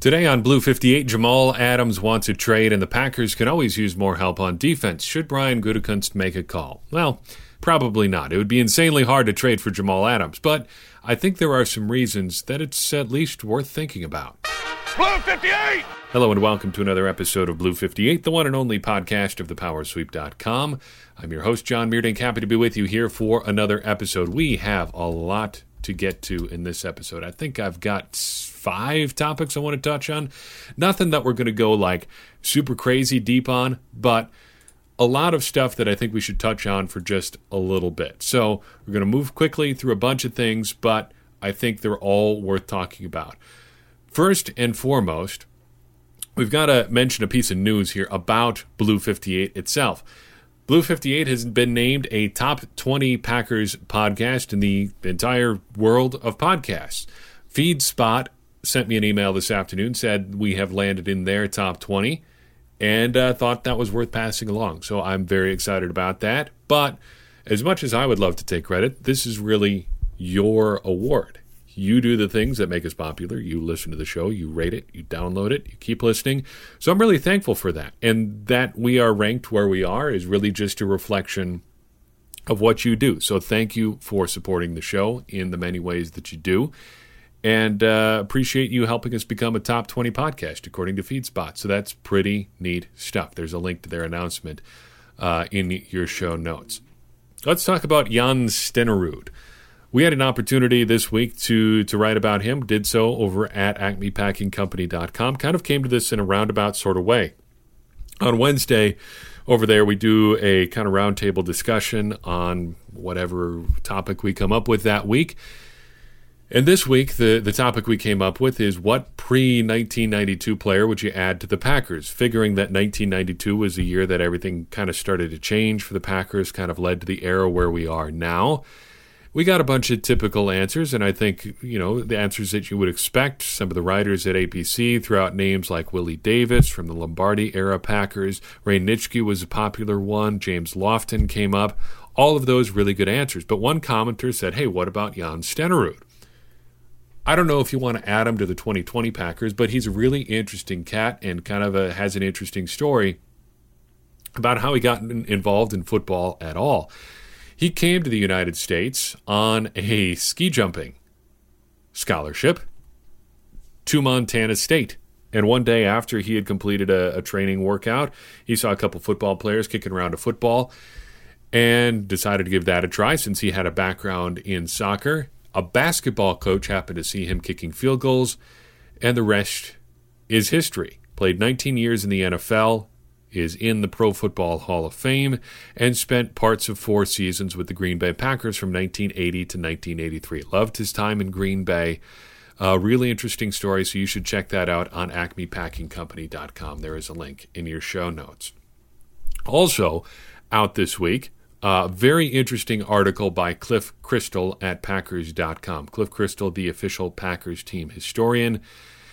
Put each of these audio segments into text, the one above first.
Today on Blue 58, Jamal Adams wants a trade, and the Packers can always use more help on defense. Should Brian Gutekunst make a call? Well, probably not. It would be insanely hard to trade for Jamal Adams, but I think there are some reasons that it's at least worth thinking about. Blue 58! Hello and welcome to another episode of Blue 58, the one and only podcast of thepowersweep.com. I'm your host, John Meerdink. Happy to be with you here for another episode. We have a lot to get to in this episode. I think I've got five topics I want to touch on. Nothing that we're going to go like super crazy deep on, but a lot of stuff that I think we should touch on for just a little bit. So we're going to move quickly through a bunch of things, but I think they're all worth talking about. First and foremost, we've got to mention a piece of news here about Blue 58 itself. Blue 58 has been named a top 20 Packers podcast in the entire world of podcasts. FeedSpot sent me an email this afternoon, said we have landed in their top 20, and uh, thought that was worth passing along. So I'm very excited about that. But as much as I would love to take credit, this is really your award. You do the things that make us popular. You listen to the show, you rate it, you download it, you keep listening. So I'm really thankful for that. And that we are ranked where we are is really just a reflection of what you do. So thank you for supporting the show in the many ways that you do. And uh, appreciate you helping us become a top 20 podcast according to FeedSpot. So that's pretty neat stuff. There's a link to their announcement uh, in your show notes. Let's talk about Jan Stenerud. We had an opportunity this week to to write about him. Did so over at AcmePackingCompany.com. Kind of came to this in a roundabout sort of way. On Wednesday, over there, we do a kind of roundtable discussion on whatever topic we come up with that week. And this week, the, the topic we came up with is what pre 1992 player would you add to the Packers? Figuring that 1992 was the year that everything kind of started to change for the Packers, kind of led to the era where we are now we got a bunch of typical answers, and I think, you know, the answers that you would expect. Some of the writers at APC threw out names like Willie Davis from the Lombardi era Packers. Ray Nitschke was a popular one. James Lofton came up. All of those really good answers. But one commenter said, hey, what about Jan Stenerud? I don't know if you want to add him to the 2020 Packers, but he's a really interesting cat and kind of a, has an interesting story about how he got involved in football at all. He came to the United States on a ski jumping scholarship to Montana State. And one day after he had completed a, a, training workout, he saw a couple football players kicking around a football and decided to give that a try since he had a background in soccer. A basketball coach happened to see him kicking field goals, and the rest is history. Played 19 years in the NFL, is in the Pro Football Hall of Fame and spent parts of four seasons with the Green Bay Packers from 1980 to 1983. Loved his time in Green Bay. Uh, really interesting story, so you should check that out on acmepackingcompany.com. There is a link in your show notes. Also, out this week, a uh, very interesting article by Cliff Christl at Packers.com. Cliff Christl, the official Packers team historian.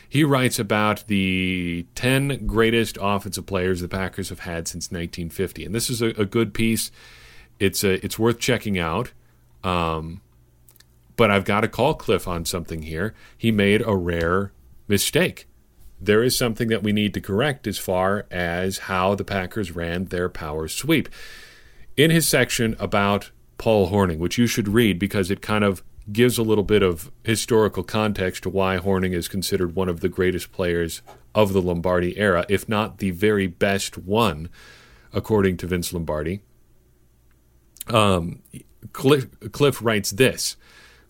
He writes about the 10 greatest offensive players the Packers have had since 1950. And this is a, a good piece. It's, a, it's worth checking out. Um, but I've got to call Cliff on something here. He made a rare mistake. There is something that we need to correct as far as how the Packers ran their power sweep. In his section about Paul Hornung, which you should read because it kind of gives a little bit of historical context to why Hornung is considered one of the greatest players of the Lombardi era, if not the very best one, according to Vince Lombardi. Um, Cliff, Cliff writes this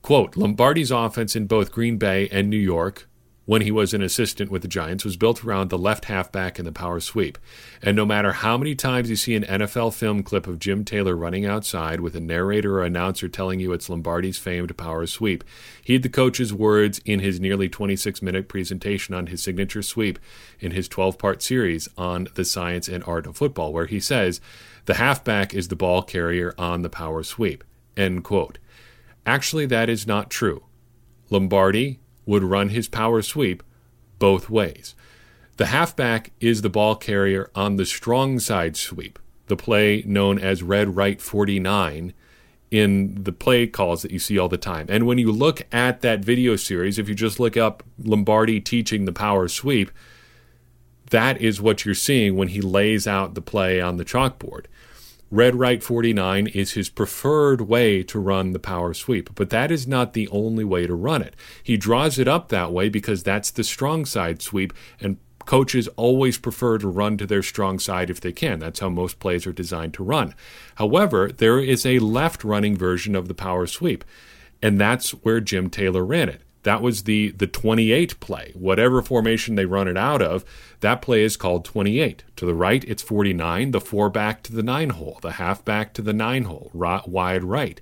quote Lombardi's offense in both Green Bay and New York when he was an assistant with the Giants was built around the left halfback and the power sweep. And no matter how many times you see an NFL film clip of Jim Taylor running outside with a narrator or announcer telling you it's Lombardi's famed power sweep, heed the coach's words in his nearly 26 minute presentation on his signature sweep in his 12 part series on the science and art of football, where he says, The halfback is the ball carrier on the power sweep. End quote. Actually, that is not true. Lombardi, would run his power sweep both ways. The halfback is the ball carrier on the strong side sweep, the play known as red right 49 in the play calls that you see all the time. And when you look at that video series, if you just look up Lombardi teaching the power sweep, that is what you're seeing when he lays out the play on the chalkboard. Red right 49 is his preferred way to run the power sweep, but that is not the only way to run it. He draws it up that way because that's the strong side sweep, and coaches always prefer to run to their strong side if they can. That's how most plays are designed to run. However, there is a left running version of the power sweep, and that's where Jim Taylor ran it. That was the the 28 play. Whatever formation they run it out of, that play is called 28. To the right, it's 49, the 4 back to the 9 hole, the half back to the 9 hole, right, wide right.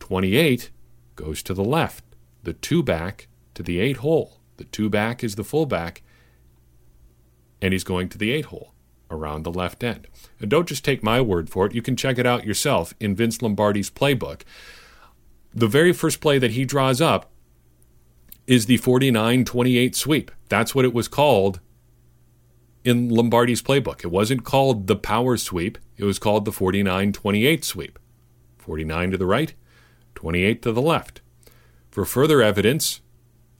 28 goes to the left, the 2 back to the 8 hole. The 2 back is the full back, and he's going to the 8 hole around the left end. And don't just take my word for it, you can check it out yourself in Vince Lombardi's playbook. The very first play that he draws up is the 49 28 sweep. That's what it was called in Lombardi's playbook. It wasn't called the power sweep, it was called the 49 28 sweep. 49 to the right, 28 to the left. For further evidence,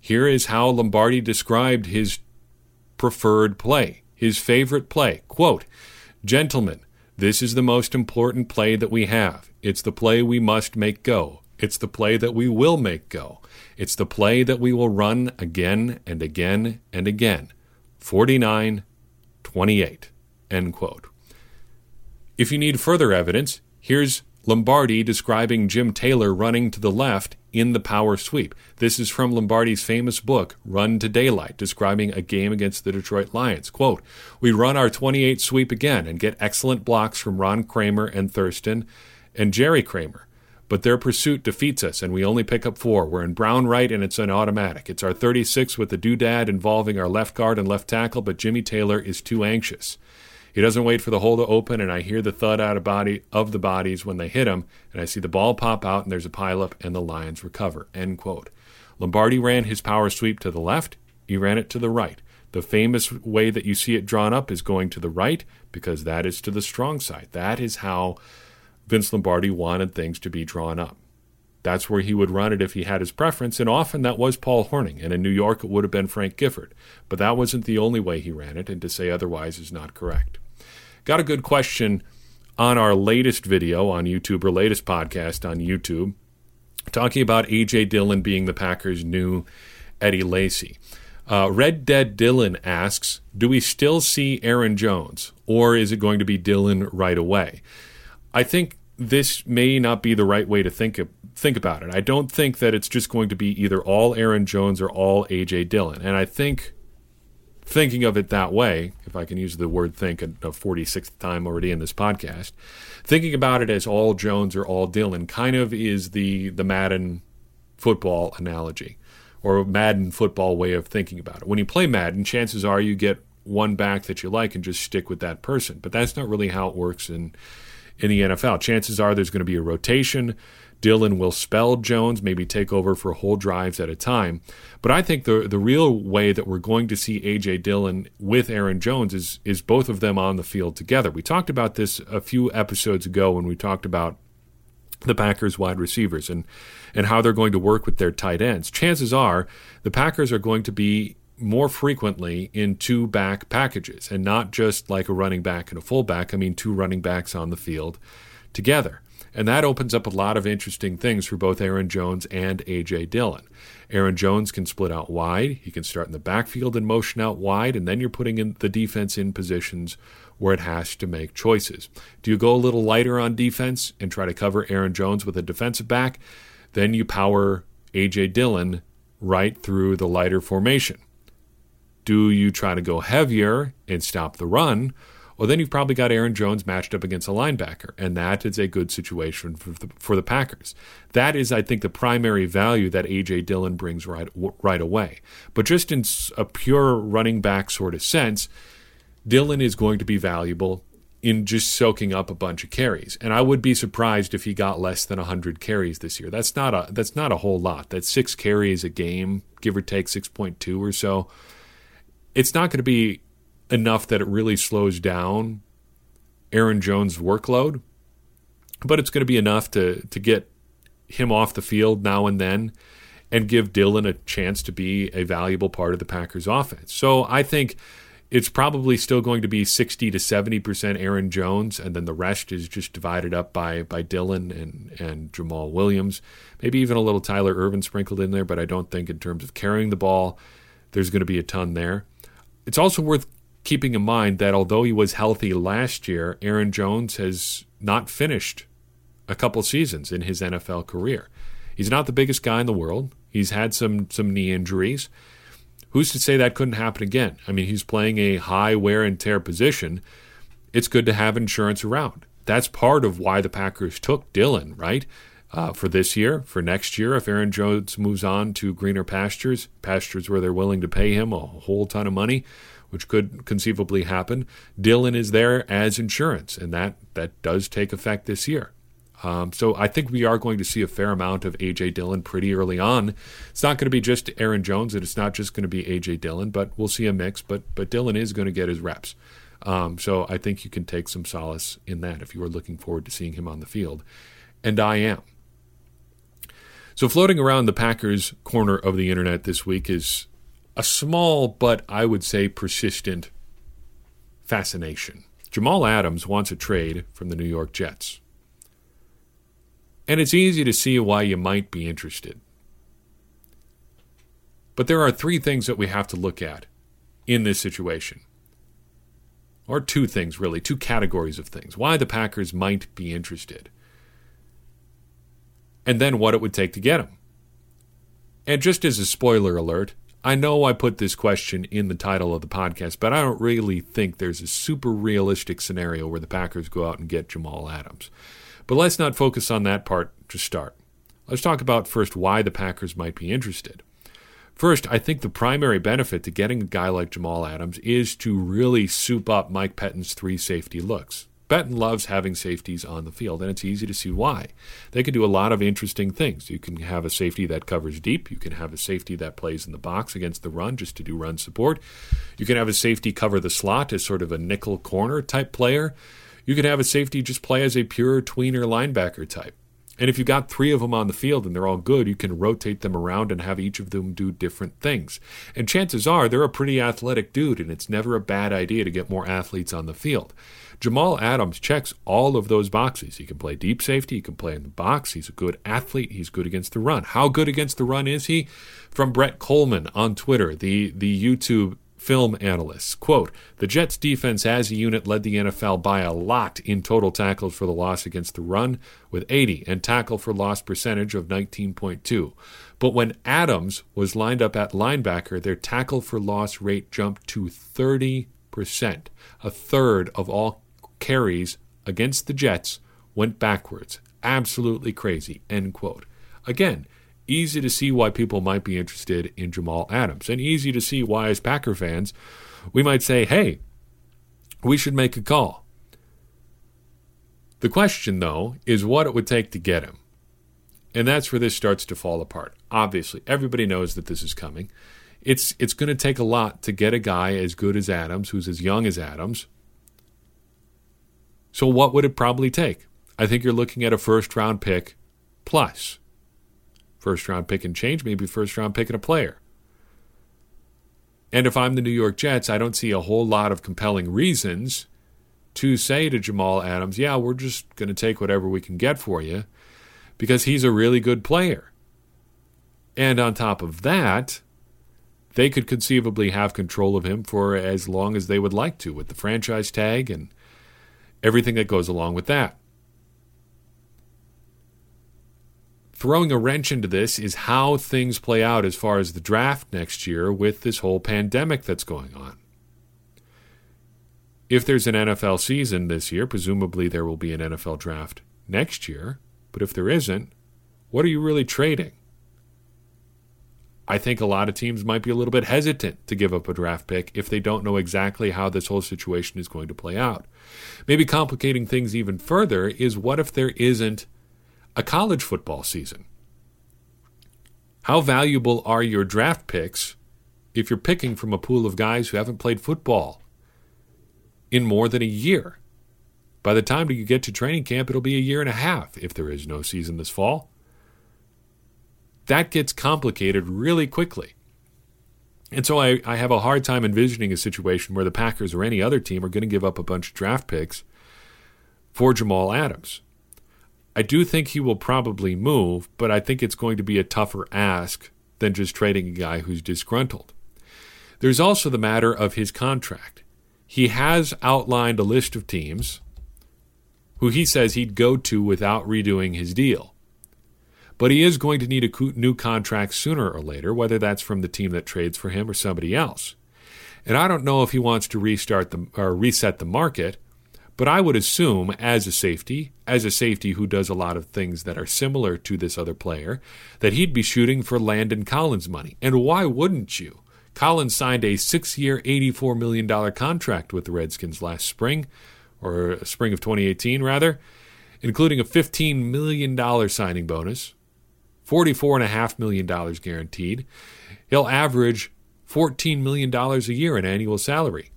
here is how Lombardi described his preferred play, his favorite play. Quote, Gentlemen, this is the most important play that we have. It's the play we must make go. It's the play that we will make go. It's the play that we will run again and again and again. 49 28. End quote. If you need further evidence, here's Lombardi describing Jim Taylor running to the left in the power sweep. This is from Lombardi's famous book, Run to Daylight, describing a game against the Detroit Lions. Quote, We run our 28 sweep again and get excellent blocks from Ron Kramer and Thurston and Jerry Kramer but their pursuit defeats us, and we only pick up four. We're in brown right, and it's an automatic. It's our 36 with the doodad involving our left guard and left tackle, but Jimmy Taylor is too anxious. He doesn't wait for the hole to open, and I hear the thud out of body of the bodies when they hit him, and I see the ball pop out, and there's a pileup, and the Lions recover. End quote. Lombardi ran his power sweep to the left. He ran it to the right. The famous way that you see it drawn up is going to the right because that is to the strong side. That is how Vince Lombardi wanted things to be drawn up. That's where he would run it if he had his preference, and often that was Paul Hornung, and in New York it would have been Frank Gifford. But that wasn't the only way he ran it, and to say otherwise is not correct. Got a good question on our latest video on YouTube, or latest podcast on YouTube, talking about A.J. Dillon being the Packers' new Eddie Lacy. Uh, Red Dead Dillon asks, Do we still see Aaron Jones, or is it going to be Dillon right away? I think this may not be the right way to think of, think about it. I don't think that it's just going to be either all Aaron Jones or all AJ Dillon. And I think thinking of it that way, if I can use the word think a 46th time already in this podcast, thinking about it as all Jones or all Dillon kind of is the the Madden football analogy or Madden football way of thinking about it. When you play Madden, chances are you get one back that you like and just stick with that person. But that's not really how it works in in the NFL. Chances are there's going to be a rotation. Dillon will spell Jones, maybe take over for whole drives at a time. But I think the the real way that we're going to see AJ Dillon with Aaron Jones is is both of them on the field together. We talked about this a few episodes ago when we talked about the Packers wide receivers and and how they're going to work with their tight ends. Chances are the Packers are going to be more frequently in two back packages and not just like a running back and a fullback. I mean, two running backs on the field together. And that opens up a lot of interesting things for both Aaron Jones and A.J. Dillon. Aaron Jones can split out wide. He can start in the backfield and motion out wide, and then you're putting in the defense in positions where it has to make choices. Do you go a little lighter on defense and try to cover Aaron Jones with a defensive back? Then you power A.J. Dillon right through the lighter formation. Do you try to go heavier and stop the run? Well, then you've probably got Aaron Jones matched up against a linebacker, and that is a good situation for the, for the Packers. That is, I think, the primary value that A.J. Dillon brings right, right away. But just in a pure running back sort of sense, Dillon is going to be valuable in just soaking up a bunch of carries. And I would be surprised if he got less than 100 carries this year. That's not a that's not a whole lot. That's 6 carries a game, give or take 6.2 or so it's not going to be enough that it really slows down Aaron Jones' workload. but it's going to be enough to to get him off the field now and then and give Dillon a chance to be a valuable part of the Packers offense. So I think it's probably still going to be 60 to 70% Aaron Jones, and then the rest is just divided up by, by Dillon and, and Jamaal Williams. Maybe even a little Tyler Ervin sprinkled in there, but I don't think in terms of carrying the ball, there's going to be a ton there. It's also worth keeping in mind that although he was healthy last year, Aaron Jones has not finished a couple seasons in his NFL career. He's not the biggest guy in the world. He's had some some knee injuries. Who's to say that couldn't happen again? I mean, he's playing a high wear and tear position. It's good to have insurance around. That's part of why the Packers took Dillon, right? Uh, for this year, for next year, if Aaron Jones moves on to greener pastures, pastures where they're willing to pay him a whole ton of money, which could conceivably happen, Dillon is there as insurance, and that that does take effect this year. Um, so I think we are going to see a fair amount of AJ Dillon pretty early on. It's not going to be just Aaron Jones, and it's not just going to be AJ Dillon, but we'll see a mix. But but Dillon is going to get his reps. Um, so I think you can take some solace in that if you are looking forward to seeing him on the field, and I am. So floating around the Packers corner of the internet this week is a small but I would say persistent fascination. Jamal Adams wants a trade from the New York Jets. And it's easy to see why you might be interested. But there are three things that we have to look at in this situation. Or two things, really, two categories of things. Why the Packers might be interested. And then what it would take to get him. And just as a spoiler alert, I know I put this question in the title of the podcast, but I don't really think there's a super realistic scenario where the Packers go out and get Jamal Adams. But let's not focus on that part to start. Let's talk about first why the Packers might be interested. First, I think the primary benefit to getting a guy like Jamal Adams is to really soup up Mike Pettine's three safety looks. Pettine loves having safeties on the field, and it's easy to see why. They can do a lot of interesting things. You can have a safety that covers deep. You can have a safety that plays in the box against the run just to do run support. You can have a safety cover the slot as sort of a nickel corner type player. You can have a safety just play as a pure tweener linebacker type. And if you got three of them on the field and they're all good, you can rotate them around and have each of them do different things. And chances are they're a pretty athletic dude, and it's never a bad idea to get more athletes on the field. Jamal Adams checks all of those boxes. He can play deep safety, he can play in the box, he's a good athlete, he's good against the run. How good against the run is he? From Brett Kollmann on Twitter, the, the YouTube film analysts. Quote, the Jets defense as a unit led the NFL by a lot in total tackles for the loss against the run with 80 and tackle for loss percentage of 19.2. But when Adams was lined up at linebacker, their tackle for loss rate jumped to 30%. A third of all carries against the Jets went backwards. Absolutely crazy. End quote. Again, easy to see why people might be interested in Jamal Adams, and easy to see why, as Packer fans, we might say, hey, we should make a call. The question, though, is what it would take to get him. And that's where this starts to fall apart. Obviously, everybody knows that this is coming. It's it's going to take a lot to get a guy as good as Adams, who's as young as Adams. So what would it probably take? I think you're looking at a first round pick plus first round pick and change, maybe first round pick and a player. And if I'm the New York Jets, I don't see a whole lot of compelling reasons to say to Jamal Adams, yeah, we're just going to take whatever we can get for you because he's a really good player. And on top of that, they could conceivably have control of him for as long as they would like to with the franchise tag and everything that goes along with that. throwing a wrench into this is how things play out as far as the draft next year with this whole pandemic that's going on. If there's an NFL season this year, presumably there will be an NFL draft next year. But if there isn't, what are you really trading? I think a lot of teams might be a little bit hesitant to give up a draft pick if they don't know exactly how this whole situation is going to play out. Maybe complicating things even further is what if there isn't a college football season. How valuable are your draft picks if you're picking from a pool of guys who haven't played football in more than a year? By the time you get to training camp, it'll be a year and a half if there is no season this fall. That gets complicated really quickly. And so I, I have a hard time envisioning a situation where the Packers or any other team are going to give up a bunch of draft picks for Jamal Adams. I do think he will probably move, but I think it's going to be a tougher ask than just trading a guy who's disgruntled. There's also the matter of his contract. He has outlined a list of teams who he says he'd go to without redoing his deal. But he is going to need a new contract sooner or later, whether that's from the team that trades for him or somebody else. And I don't know if he wants to restart the or reset the market but I would assume, as a safety, as a safety who does a lot of things that are similar to this other player, that he'd be shooting for Landon Collins money. And why wouldn't you? Collins signed a six year, $84 million contract with the Redskins last spring, or spring of 2018, rather, including a $15 million signing bonus, $44.5 million guaranteed. He'll average $14 million a year in annual salary.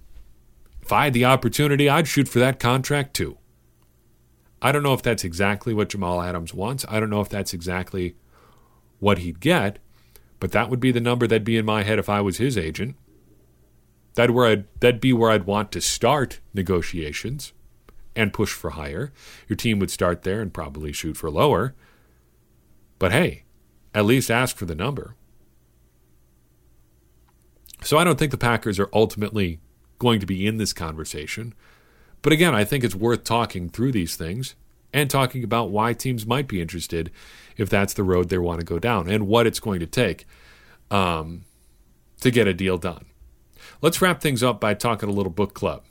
If I had the opportunity, I'd shoot for that contract too. I don't know if that's exactly what Jamal Adams wants. I don't know if that's exactly what he'd get, but that would be the number that'd be in my head if I was his agent. That'd, where I'd, that'd be where I'd want to start negotiations and push for higher. Your team would start there and probably shoot for lower. But hey, at least ask for the number. So I don't think the Packers are ultimately going to be in this conversation. But again, I think it's worth talking through these things and talking about why teams might be interested if that's the road they want to go down and what it's going to take um, to get a deal done. Let's wrap things up by talking a little book club.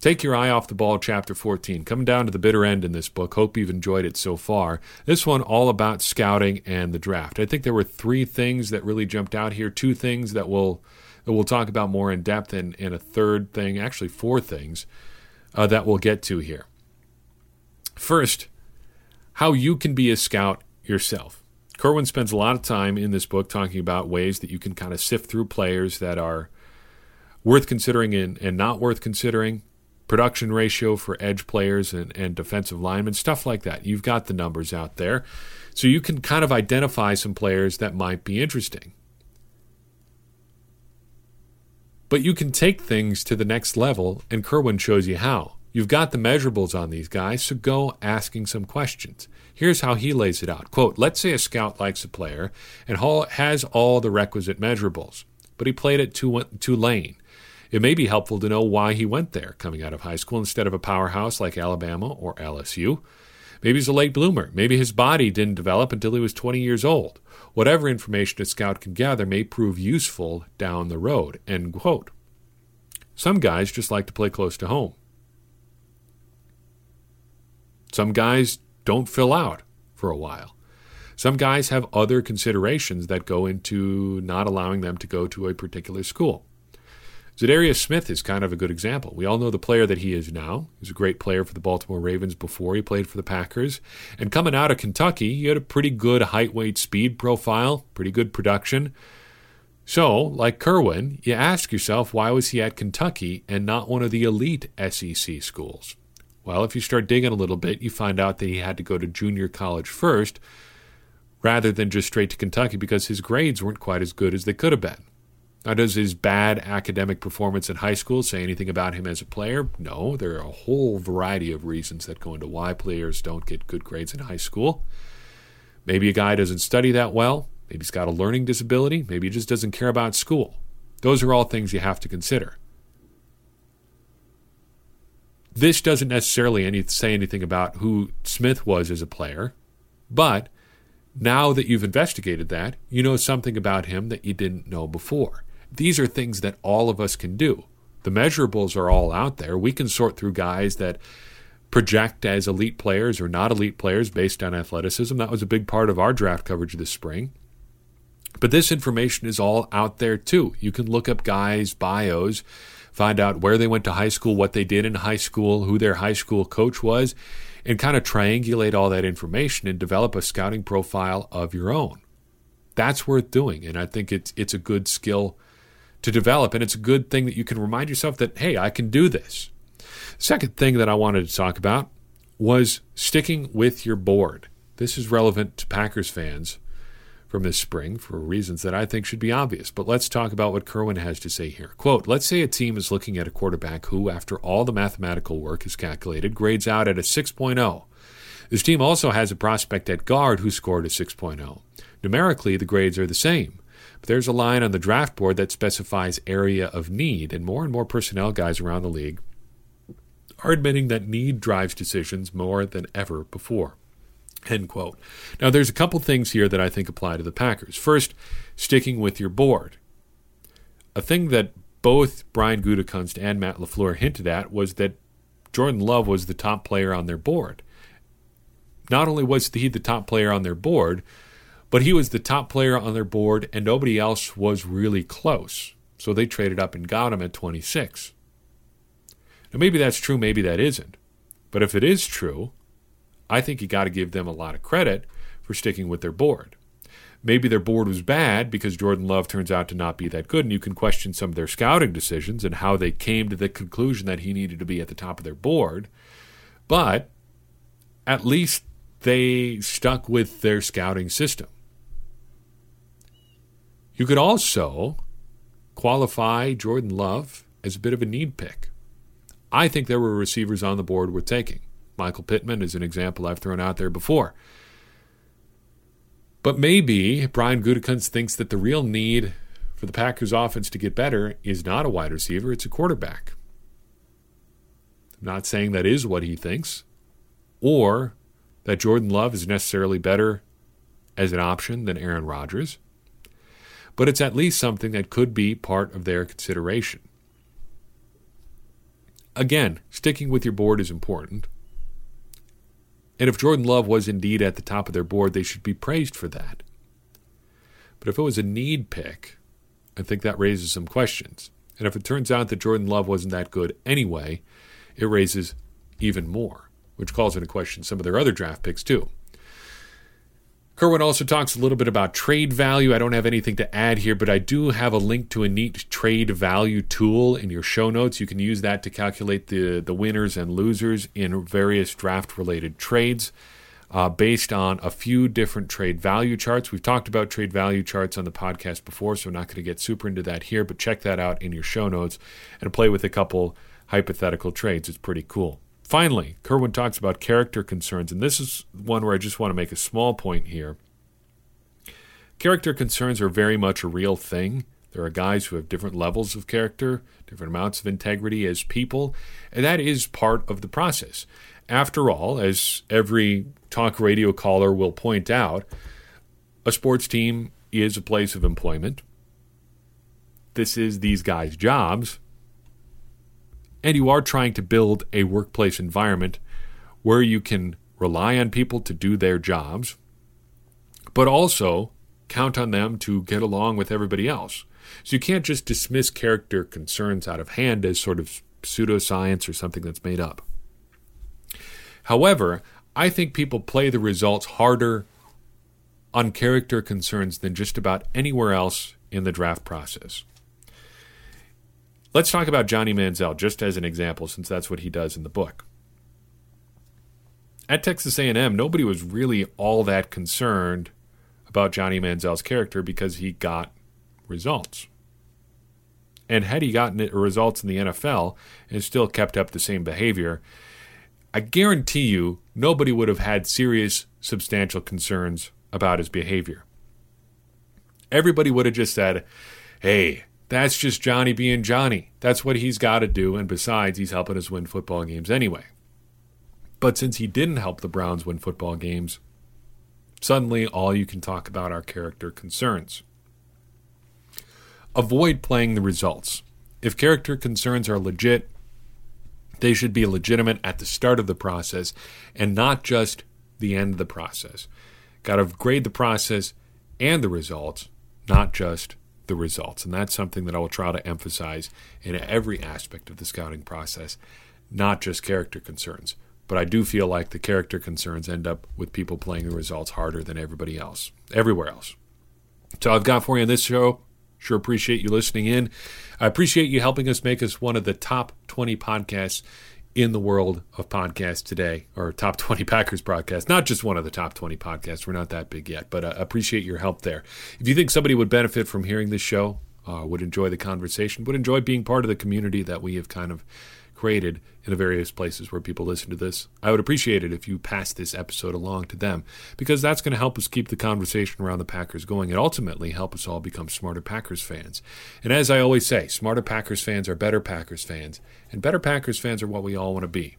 Take Your Eye Off the Ball, Chapter 14. Coming down to the bitter end in this book. Hope you've enjoyed it so far. This one, all about scouting and the draft. I think there were three things that really jumped out here, two things that we'll, that we'll talk about more in depth, and, and a third thing, actually, four things uh, that we'll get to here. First, how you can be a scout yourself. Kirwan spends a lot of time in this book talking about ways that you can kind of sift through players that are worth considering and, and not worth considering, production ratio for edge players and, and defensive linemen, stuff like that. You've got the numbers out there. So you can kind of identify some players that might be interesting. But you can take things to the next level, and Kirwan shows you how. You've got the measurables on these guys, so go asking some questions. Here's how he lays it out. Quote, let's say a scout likes a player and has all the requisite measurables, but he played at Tulane. It may be helpful to know why he went there coming out of high school instead of a powerhouse like Alabama or LSU. Maybe he's a late bloomer. Maybe his body didn't develop until he was 20 years old. Whatever information a scout can gather may prove useful down the road. End quote. Some guys just like to play close to home. Some guys don't fill out for a while. Some guys have other considerations that go into not allowing them to go to a particular school. Za'Darius Smith is kind of a good example. We all know the player that he is now. He's a great player for the Baltimore Ravens before he played for the Packers. And coming out of Kentucky, he had a pretty good height, weight, speed profile, pretty good production. So, like Kirwan, you ask yourself, why was he at Kentucky and not one of the elite SEC schools? Well, if you start digging a little bit, you find out that he had to go to junior college first rather than just straight to Kentucky because his grades weren't quite as good as they could have been. Now, does his bad academic performance in high school say anything about him as a player? No. There are a whole variety of reasons that go into why players don't get good grades in high school. Maybe a guy doesn't study that well. Maybe he's got a learning disability. Maybe he just doesn't care about school. Those are all things you have to consider. This doesn't necessarily any, say anything about who Smith was as a player, but now that you've investigated that, you know something about him that you didn't know before. These are things that all of us can do. The measurables are all out there. We can sort through guys that project as elite players or not elite players based on athleticism. That was a big part of our draft coverage this spring. But this information is all out there too. You can look up guys' bios, find out where they went to high school, what they did in high school, who their high school coach was, and kind of triangulate all that information and develop a scouting profile of your own. That's worth doing. And I think it's it's a good skill to develop. And it's a good thing that you can remind yourself that, hey, I can do this. Second thing that I wanted to talk about was sticking with your board. This is relevant to Packers fans from this spring for reasons that I think should be obvious. But let's talk about what Kirwan has to say here. Quote Let's say a team is looking at a quarterback who, after all the mathematical work is calculated, grades out at a 6.0. This team also has a prospect at guard who scored a 6.0. Numerically, the grades are the same. But there's a line on the draft board that specifies area of need, and more and more personnel guys around the league are admitting that need drives decisions more than ever before. End quote. Now, there's a couple things here that I think apply to the Packers. First, sticking with your board. A thing that both Brian Gutekunst and Matt LaFleur hinted at was that Jordan Love was the top player on their board. Not only was he the top player on their board, but he was the top player on their board, and nobody else was really close. So they traded up and got him at 26. Now, maybe that's true, maybe that isn't. But if it is true, I think you got to give them a lot of credit for sticking with their board. Maybe their board was bad because Jordan Love turns out to not be that good, and you can question some of their scouting decisions and how they came to the conclusion that he needed to be at the top of their board. But at least they stuck with their scouting system. You could also qualify Jordan Love as a bit of a need pick. I think there were receivers on the board worth taking. Michael Pittman is an example I've thrown out there before. But maybe Brian Gutekunst thinks that the real need for the Packers offense to get better is not a wide receiver, it's a quarterback. I'm not saying that is what he thinks, or that Jordan Love is necessarily better as an option than Aaron Rodgers, but it's at least something that could be part of their consideration. Again, sticking with your board is important. And if Jordan Love was indeed at the top of their board, they should be praised for that. But if it was a need pick, I think that raises some questions. And if it turns out that Jordan Love wasn't that good anyway, it raises even more, which calls into question some of their other draft picks too. Kirwan also talks a little bit about trade value. I don't have anything to add here, but I do have a link to a neat trade value tool in your show notes. You can use that to calculate the, the winners and losers in various draft related trades uh, based on a few different trade value charts. We've talked about trade value charts on the podcast before, so I'm not going to get super into that here, but check that out in your show notes and play with a couple hypothetical trades. It's pretty cool. Finally, Kirwan talks about character concerns, and this is one where I just want to make a small point here. Character concerns are very much a real thing. There are guys who have different levels of character, different amounts of integrity as people, and that is part of the process. After all, as every talk radio caller will point out, a sports team is a place of employment. This is these guys' jobs, and you are trying to build a workplace environment where you can rely on people to do their jobs, but also count on them to get along with everybody else. So you can't just dismiss character concerns out of hand as sort of pseudoscience or something that's made up. However, I think people play the results harder on character concerns than just about anywhere else in the draft process. Let's talk about Johnny Manziel just as an example, since that's what he does in the book. At Texas A&M, nobody was really all that concerned about Johnny Manziel's character because he got results. And had he gotten results in the NFL and still kept up the same behavior, I guarantee you nobody would have had serious, substantial concerns about his behavior. Everybody would have just said, hey, that's just Johnny being Johnny. That's what he's got to do. And besides, he's helping us win football games anyway. But since he didn't help the Browns win football games, suddenly all you can talk about are character concerns. Avoid playing the results. If character concerns are legit, they should be legitimate at the start of the process and not just the end of the process. Got to grade the process and the results, not just the results. And that's something that I will try to emphasize in every aspect of the scouting process, not just character concerns. But I do feel like the character concerns end up with people playing the results harder than everybody else, everywhere else. So I've got for you in this show Sure appreciate you listening in. I appreciate you helping us make us one of the top 20 podcasts in the world of podcasts today, or top 20 Packers podcasts. Not just one of the top 20 podcasts. We're not that big yet, but I uh, appreciate your help there. If you think somebody would benefit from hearing this show, uh, would enjoy the conversation, would enjoy being part of the community that we have kind of created in the various places where people listen to this. I would appreciate it if you pass this episode along to them because that's going to help us keep the conversation around the Packers going and ultimately help us all become smarter Packers fans. And as I always say, smarter Packers fans are better Packers fans, and better Packers fans are what we all want to be.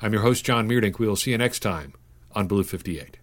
I'm your host, John Meerdink. We will see you next time on Blue 58.